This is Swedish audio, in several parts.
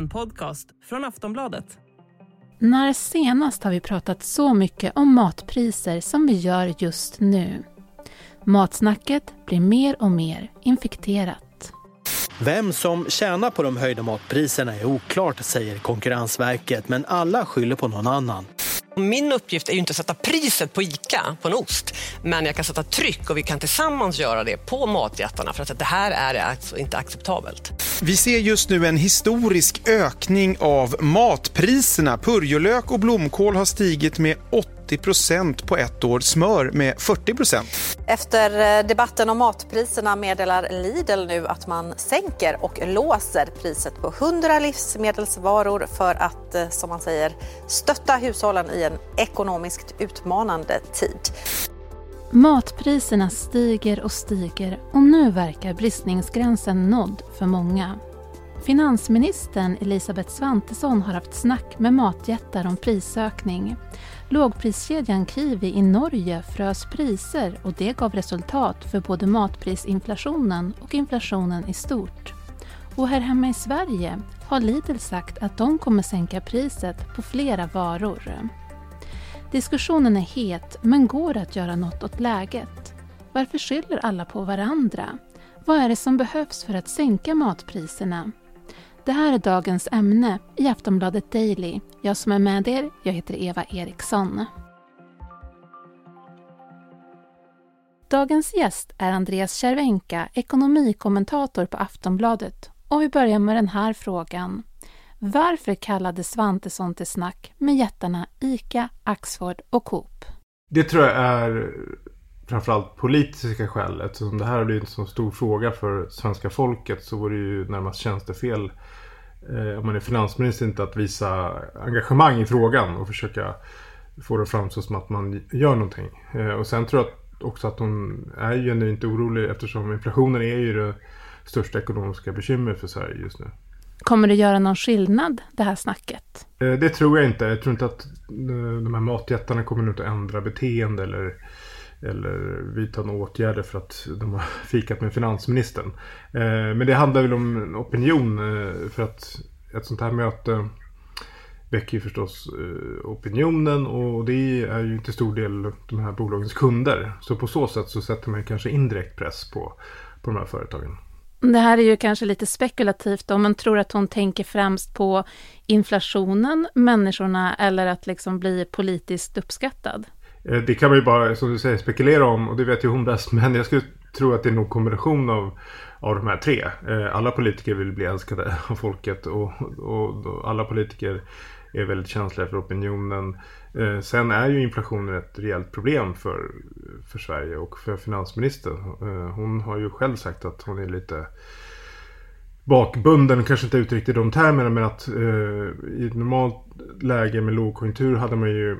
En podcast från Aftonbladet. När senast har vi pratat så mycket om matpriser som vi gör just nu? Matsnacket blir mer och mer infekterat. Vem som tjänar på de höjda matpriserna är oklart, säger Konkurrensverket, men alla skyller på någon annan. Min uppgift är ju inte att sätta priset på ICA, på en ost, men jag kan sätta tryck och vi kan tillsammans göra det på matjättarna för att det här är alltså inte acceptabelt. Vi ser just nu en historisk ökning av matpriserna. Purjolök och blomkål har stigit med 8 50 på ett år, smör med 40 Efter eh, debatten om matpriserna meddelar Lidl nu att man sänker och låser priset på 100 livsmedelsvaror för att, eh, som man säger, stötta hushållen i en ekonomiskt utmanande tid. Matpriserna stiger och stiger och nu verkar bristningsgränsen nådd för många. Finansministern Elisabeth Svantesson har haft snack med matjättar om prisökning. Lågpriskedjan Kiwi i Norge frös priser och det gav resultat för både matprisinflationen och inflationen i stort. Och här hemma i Sverige har Lidl sagt att de kommer sänka priset på flera varor. Diskussionen är het, men går det att göra något åt läget? Varför skyller alla på varandra? Vad är det som behövs för att sänka matpriserna? Det här är dagens ämne i Aftonbladet Daily. Jag som är med er, jag heter Eva Eriksson. Dagens gäst är Andreas Cervenka, ekonomikommentator på Aftonbladet. Och vi börjar med den här frågan. Varför kallade Svantesson till snack med jättarna ICA, Axford och Coop? Det tror jag är framförallt politiska skäl. Eftersom det här har blivit en så stor fråga för svenska folket så vore det ju närmast tjänstefel eh, om man är finansminister inte att visa engagemang i frågan och försöka få det att framstå som att man gör någonting. Eh, och sen tror jag också att hon är genuint orolig eftersom inflationen är ju det största ekonomiska bekymret för Sverige just nu. Kommer det göra någon skillnad det här snacket? Eh, det tror jag inte. Jag tror inte att eh, de här matjättarna kommer att ändra beteende eller, eller vidta några åtgärder för att de har fikat med finansministern. Eh, men det handlar väl om opinion eh, för att ett sånt här möte väcker ju förstås eh, opinionen och det är ju till stor del de här bolagens kunder. Så på så sätt så sätter man kanske indirekt press på, på de här företagen. Det här är ju kanske lite spekulativt om man tror att hon tänker främst på inflationen, människorna eller att liksom bli politiskt uppskattad. Eh, det kan man ju bara, som du säger, spekulera om och det vet ju hon bäst. Men jag skulle tro att det är nog kombination av, av de här tre. Eh, alla politiker vill bli älskade av folket och, och, och alla politiker är väldigt känsliga för opinionen. Eh, sen är ju inflationen ett rejält problem för, för Sverige och för finansministern. Eh, hon har ju själv sagt att hon är lite bakbunden, kanske inte uttryckt i de termerna men att eh, i ett normalt läge med lågkonjunktur hade man ju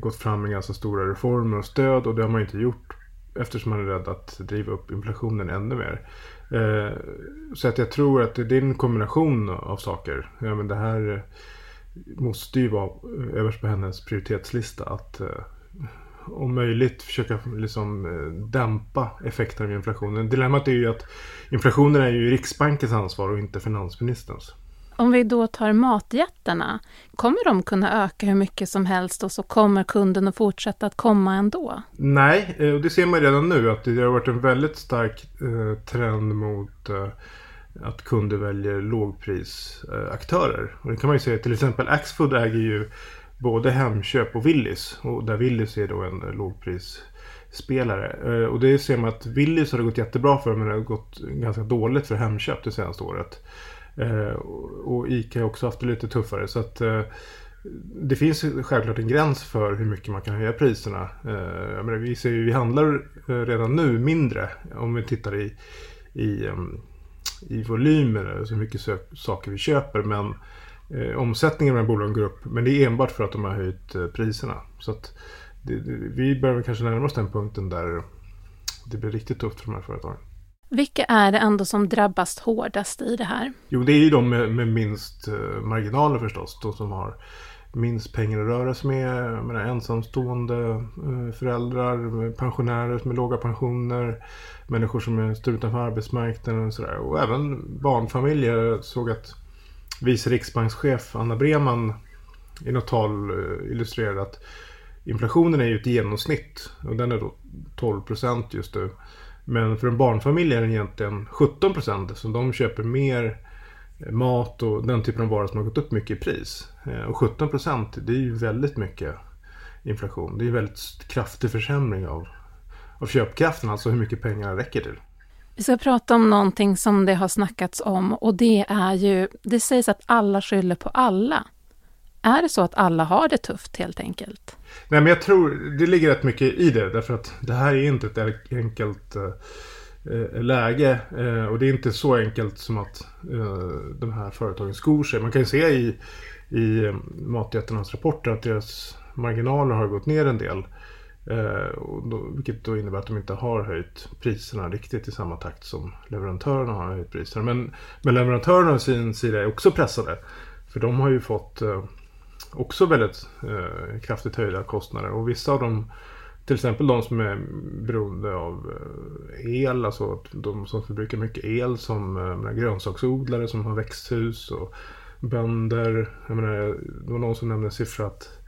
gått fram med ganska stora reformer och stöd och det har man inte gjort eftersom man är rädd att driva upp inflationen ännu mer. Eh, så att jag tror att det är en kombination av saker. Ja, men det här eh, måste ju vara eh, överst på hennes prioritetslista att eh, om möjligt försöka liksom eh, dämpa effekten av inflationen. Dilemmat är ju att inflationen är ju Riksbankens ansvar och inte finansministerns. Om vi då tar matjättarna, kommer de kunna öka hur mycket som helst och så kommer kunden att fortsätta att komma ändå? Nej, eh, och det ser man redan nu att det har varit en väldigt stark eh, trend mot eh, att kunder väljer lågprisaktörer. Och det kan man ju säga till exempel Axfood äger ju både Hemköp och Willys. Och där Willys är då en lågprisspelare. spelare. och det ser man att Willys har det gått jättebra för men det har gått ganska dåligt för Hemköp det senaste året. Eh, och Ica har också haft det lite tuffare. Så att eh, det finns självklart en gräns för hur mycket man kan höja priserna. Eh, jag menar, vi, ser vi handlar redan nu mindre om vi tittar i, i i volymer, alltså hur mycket saker vi köper. Men eh, omsättningen med bolagen går upp. Men det är enbart för att de har höjt priserna. Så att det, det, vi börjar kanske närma oss den punkten där det blir riktigt tufft för de här företagen. Vilka är det ändå som drabbas hårdast i det här? Jo, det är ju de med, med minst eh, marginaler förstås. De som har minst pengar att röra sig med. menar, ensamstående eh, föräldrar, pensionärer med låga pensioner, människor som står utanför arbetsmarknaden och sådär. Och även barnfamiljer. Jag såg att vice riksbankschef Anna Breman i något tal eh, illustrerade att inflationen är ju ett genomsnitt och den är då 12 procent just nu. Men för en barnfamilj är den egentligen 17 procent så de köper mer eh, mat och den typen av varor som har gått upp mycket i pris. Eh, och 17 procent det är ju väldigt mycket inflation. Det är en väldigt kraftig försämring av, av köpkraften, alltså hur mycket pengar räcker till. Vi ska prata om någonting som det har snackats om och det är ju, det sägs att alla skyller på alla. Är det så att alla har det tufft helt enkelt? Nej men jag tror det ligger rätt mycket i det därför att det här är inte ett enkelt eh, läge Eh, och det är inte så enkelt som att eh, de här företagen skor sig. Man kan ju se i, i eh, matjättarnas rapporter att deras marginaler har gått ner en del. Eh, då, vilket då innebär att de inte har höjt priserna riktigt i samma takt som leverantörerna har höjt priserna. Men, men leverantörerna å sin sida är också pressade. För de har ju fått eh, också väldigt eh, kraftigt höjda kostnader. Och vissa av dem, till exempel de som är beroende av eh, el, alltså de som förbrukar mycket el som eh, grönsaksodlare som har växthus och bönder. Jag menar, det var någon som nämnde en siffra att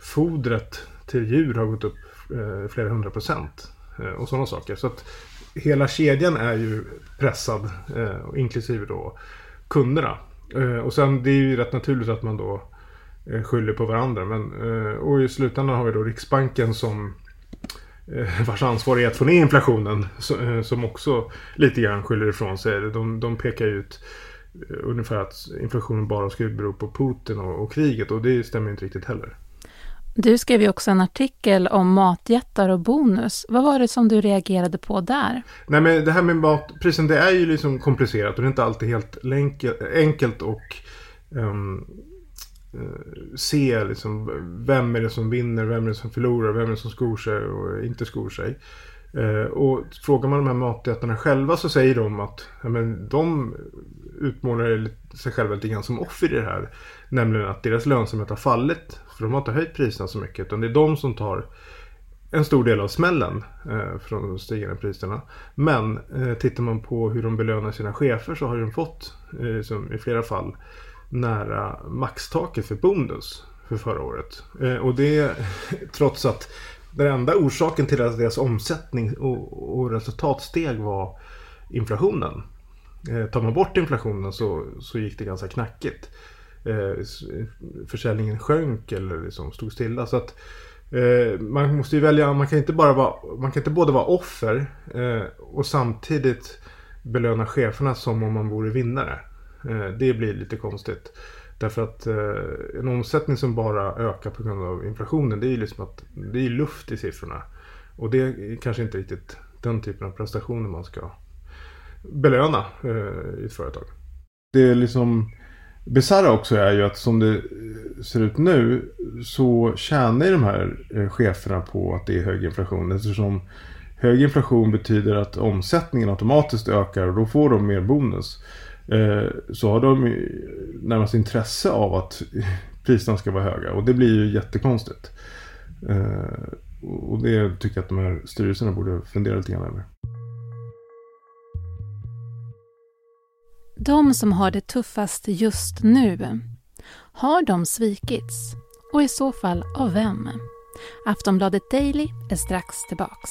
fodret till djur har gått upp eh, flera hundra procent. Eh, och sådana saker. Så att hela kedjan är ju pressad, eh, inklusive då kunderna. Eh, och sen det är ju rätt naturligt att man då eh, skyller på varandra. Men, eh, och i slutändan har vi då Riksbanken som eh, vars ansvar är att få ner inflationen. Som också lite grann skyller ifrån sig. De, de pekar ut ungefär att inflationen bara skulle bero på Putin och, och kriget och det stämmer inte riktigt heller. Du skrev ju också en artikel om matjättar och bonus. Vad var det som du reagerade på där? Nej men det här med matprisen det är ju liksom komplicerat och det är inte alltid helt enkelt och um, Eh, se liksom, vem är det som vinner, vem är det som förlorar, vem är det som skor sig och inte skor sig. Eh, och frågar man de här matjättarna själva så säger de att ja, men de utmålar sig själva lite grann som offer i det här. Nämligen att deras lönsamhet har fallit för de har inte höjt priserna så mycket utan det är de som tar en stor del av smällen eh, från de stigande priserna. Men eh, tittar man på hur de belönar sina chefer så har de fått eh, som i flera fall nära maxtaket för bonus för förra året. Eh, och det trots att den enda orsaken till att deras omsättning och, och resultat steg var inflationen. Eh, tar man bort inflationen så, så gick det ganska knackigt eh, försäljningen sjönk eller liksom stod stilla. Så att eh, man måste ju välja, man kan inte bara vara, man kan inte både vara offer eh, och samtidigt belöna cheferna som om man vore vinnare. Eh, det blir lite konstigt. Därför att eh, en omsättning som bara ökar på grund av inflationen det är ju liksom att det är luft i siffrorna. Och det är kanske inte riktigt den typen av prestationer man ska belöna eh, i ett företag. Det är liksom bisarra också är ju att som det ser ut nu så tjänar ju de här cheferna på att det är hög inflation. Eftersom hög inflation betyder att omsättningen automatiskt ökar och då får de mer bonus. Eh, så har de närmast intresse av att priserna ska vara höga och det blir ju jättekonstigt. Eh, och det tycker jag att de här styrelserna borde fundera lite grann över. De som har det tuffast just nu, har de svikits? Och i så fall av vem? Aftonbladet Daily är strax tillbaks.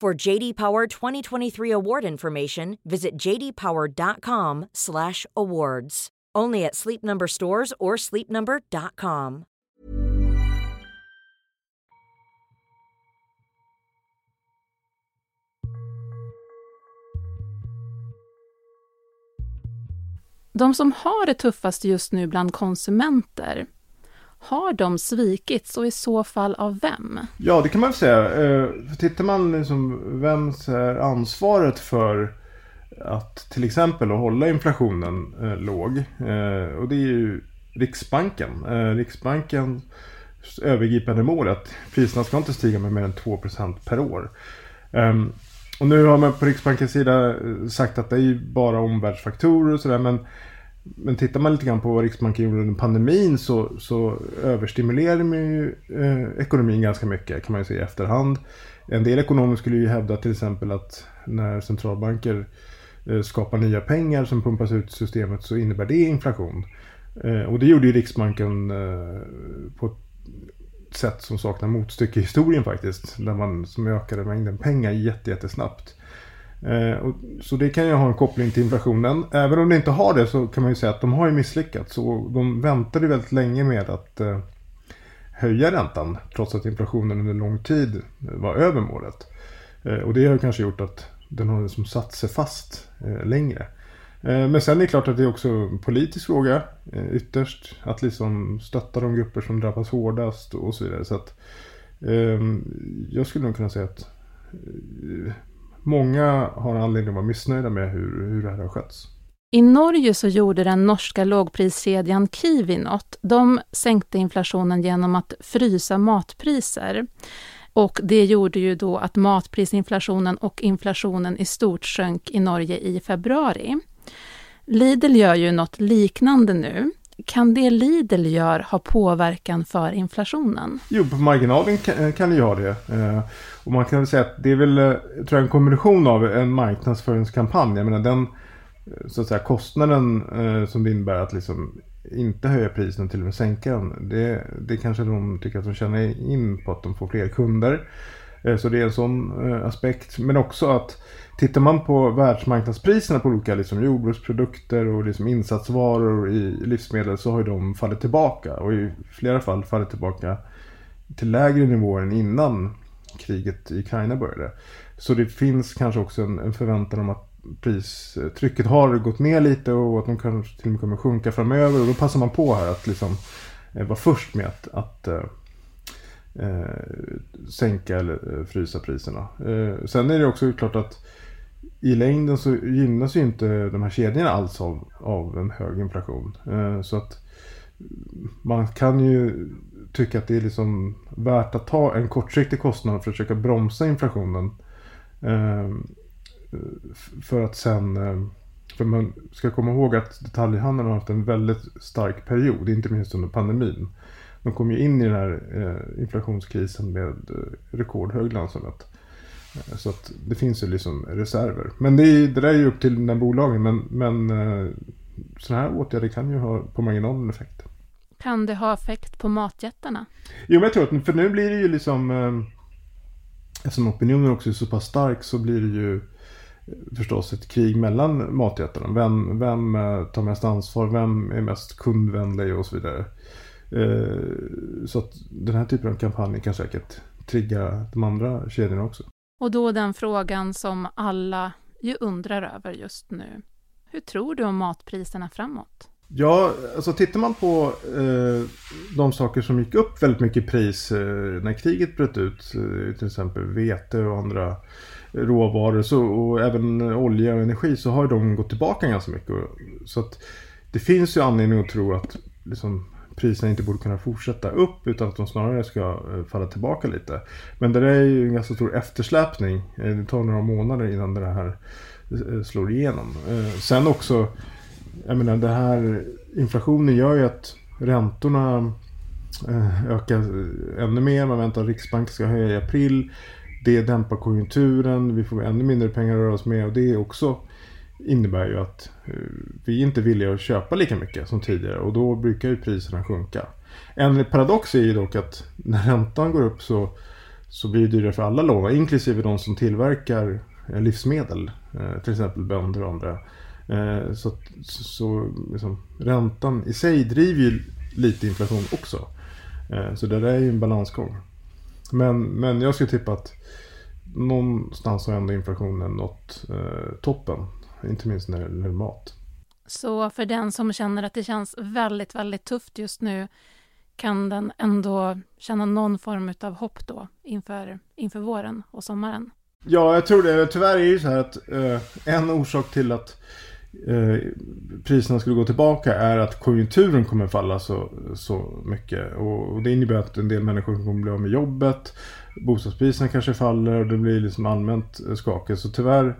For JD Power 2023 award information, visit jdpower.com/awards. Only at Sleep Number stores or sleepnumber.com. De som har det tuffast just nu bland konsumenter har de svikits och i så fall av vem? Ja, det kan man säga. Eh, tittar man liksom vems är ansvaret för att till exempel att hålla inflationen eh, låg. Eh, och det är ju Riksbanken. Eh, Riksbankens övergripande mål är att priserna ska inte stiga med mer än 2% per år. Ehm, och nu har man på Riksbankens sida eh, sagt att det är ju bara omvärldsfaktorer och sådär men men tittar man lite grann på vad Riksbanken gjorde under pandemin så, så överstimulerade man ju eh, ekonomin ganska mycket kan man ju säga i efterhand. En del ekonomer skulle ju hävda till exempel att när centralbanker eh, skapar nya pengar som pumpas ut i systemet så innebär det inflation. Eh, och det gjorde ju Riksbanken eh, på ett sätt som saknar motstycke i historien faktiskt. Där man som ökade mängden pengar jättesnabbt. Eh, så det kan ju ha en koppling till inflationen. Även om det inte har det så kan man ju säga att de har ju misslyckats. Och de väntade väldigt länge med att eh, höja räntan. Trots att inflationen under lång tid eh, var över målet. Och det har kanske gjort att den har liksom satt sig fast längre. Men sen är det klart att det är också en politisk fråga ytterst. Att liksom stötta de grupper som drabbas hårdast och så vidare. Så att, ehm, jag skulle nog kunna säga att många har anledning att vara missnöjda med hur, hur det här har skötts. I Norge så gjorde den norska lågpriskedjan Kiwi något. De sänkte inflationen genom att frysa matpriser. Och det gjorde ju då att matprisinflationen och inflationen i stort sjönk i Norge i februari. Lidl gör ju något liknande nu. Kan det Lidl gör ha påverkan för inflationen? Jo, på marginalen kan, det ju ha det. Och man kan väl säga att det är väl eh, tror jag, en kombination av en marknadsföringskampanj. Jag menar den eh, så att säga, kostnaden eh, som det innebär att liksom inte höja priserna till och med sänka den. Det, det kanske de tycker att de känner in på att de får fler kunder. Eh, så det är en sån eh, aspekt. Men också att tittar man på världsmarknadspriserna på olika liksom, jordbruksprodukter och liksom, insatsvaror i livsmedel så har ju de fallit tillbaka. Och i flera fall fallit tillbaka till lägre nivåer än innan kriget i Ukraina började. Så det finns kanske också en, en förväntan om att pristrycket har gått ner lite och att de kanske till och med kommer sjunka framöver. Och då passar man på här att liksom eh, vara först med att, att eh, eh sänka eller eh, frysa priserna. Eh, sen är det också klart att i längden så gynnas ju inte de här kedjorna alls av, av en hög inflation. Eh, så att man kan ju tycka att det är liksom värt att ta en kortsiktig kostnad för att försöka bromsa inflationen. Eh, för att sen, eh, för man ska komma ihåg att detaljhandeln har haft en väldigt stark period, inte minst under pandemin. De kom ju in i den här eh, inflationskrisen med eh, rekordhög lönsamhet. Eh, så att det finns ju liksom reserver. Men det, är, det där är ju upp till den bolagen. Men, men eh, sådana här åtgärder kan ju ha på marginalen effekt. Kan det ha effekt på matjättarna? Jo, men jag tror att för nu blir det ju liksom eh, Eftersom opinionen också är så pass stark så blir det ju eh, förstås ett krig mellan matjättarna. Vem, vem eh, tar mest ansvar? Vem är mest kundvänlig och så vidare. Så att den här typen av kampanjer kan säkert trigga de andra kedjorna också. Och då den frågan som alla ju undrar över just nu. Hur tror du om matpriserna framåt? Ja, alltså tittar man på eh, de saker som gick upp väldigt mycket i pris eh, när kriget bröt ut, eh, till exempel vete och andra råvaror så, och även olja och energi så har de gått tillbaka ganska mycket. Så att det finns ju anledning att tro att liksom, priserna inte borde kunna fortsätta upp utan att de snarare ska eh, falla tillbaka lite. Men det är ju en ganska stor eftersläpning. Eh, det tar några månader innan det här eh, slår igenom. Eh, sen också jag menar det här inflationen gör ju att räntorna eh, ökar ännu mer. Man väntar att Riksbanken ska höja i april. Det dämpar konjunkturen. Vi får ännu mindre pengar att röra oss med och det också innebär ju att eh, vi inte är villiga att köpa lika mycket som tidigare och då brukar ju priserna sjunka. En paradox är ju dock att när räntan går upp så, så blir det dyrare för alla lån, inklusive de som tillverkar eh, livsmedel, till exempel bönder och andra. Eh, så så liksom, räntan i sig driver ju lite inflation också. Eh, så det där är ju en balansgång. Men, men jag skulle tippa att någonstans har ändå inflationen nått eh, toppen. Inte minst när det gäller mat. Så för den som känner att det känns väldigt, väldigt tufft just nu, kan den ändå känna någon form av hopp då inför, inför våren och sommaren? Ja, jag tror det. Tyvärr är det ju så här att eh, en orsak till att eh, priserna skulle gå tillbaka är att konjunkturen kommer falla så, så mycket. Och, och, det innebär att en del människor kommer bli av med jobbet. Bostadspriserna kanske faller och det blir liksom allmänt eh, skakigt. Så tyvärr,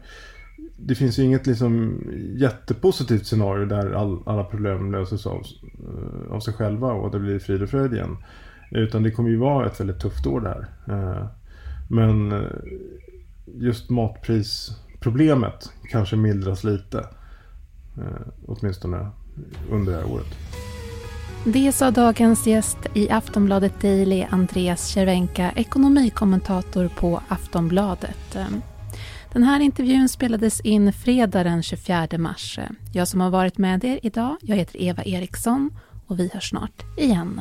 det finns ju inget liksom jättepositivt scenario där all, alla problem löses av, eh, av sig själva och det blir frid och fröjd igen. Utan det kommer ju vara ett väldigt tufft år där. här. men just matprisproblemet kanske mildras lite. Eh, åtminstone under det här året. Det sa dagens gäst i Aftonbladet Daily, Andreas Cervenka, ekonomikommentator på Aftonbladet. Eh, den här intervjun spelades in fredag den 24 mars. Eh, jag som har varit med er idag, jag heter Eva Eriksson och vi hörs snart igen.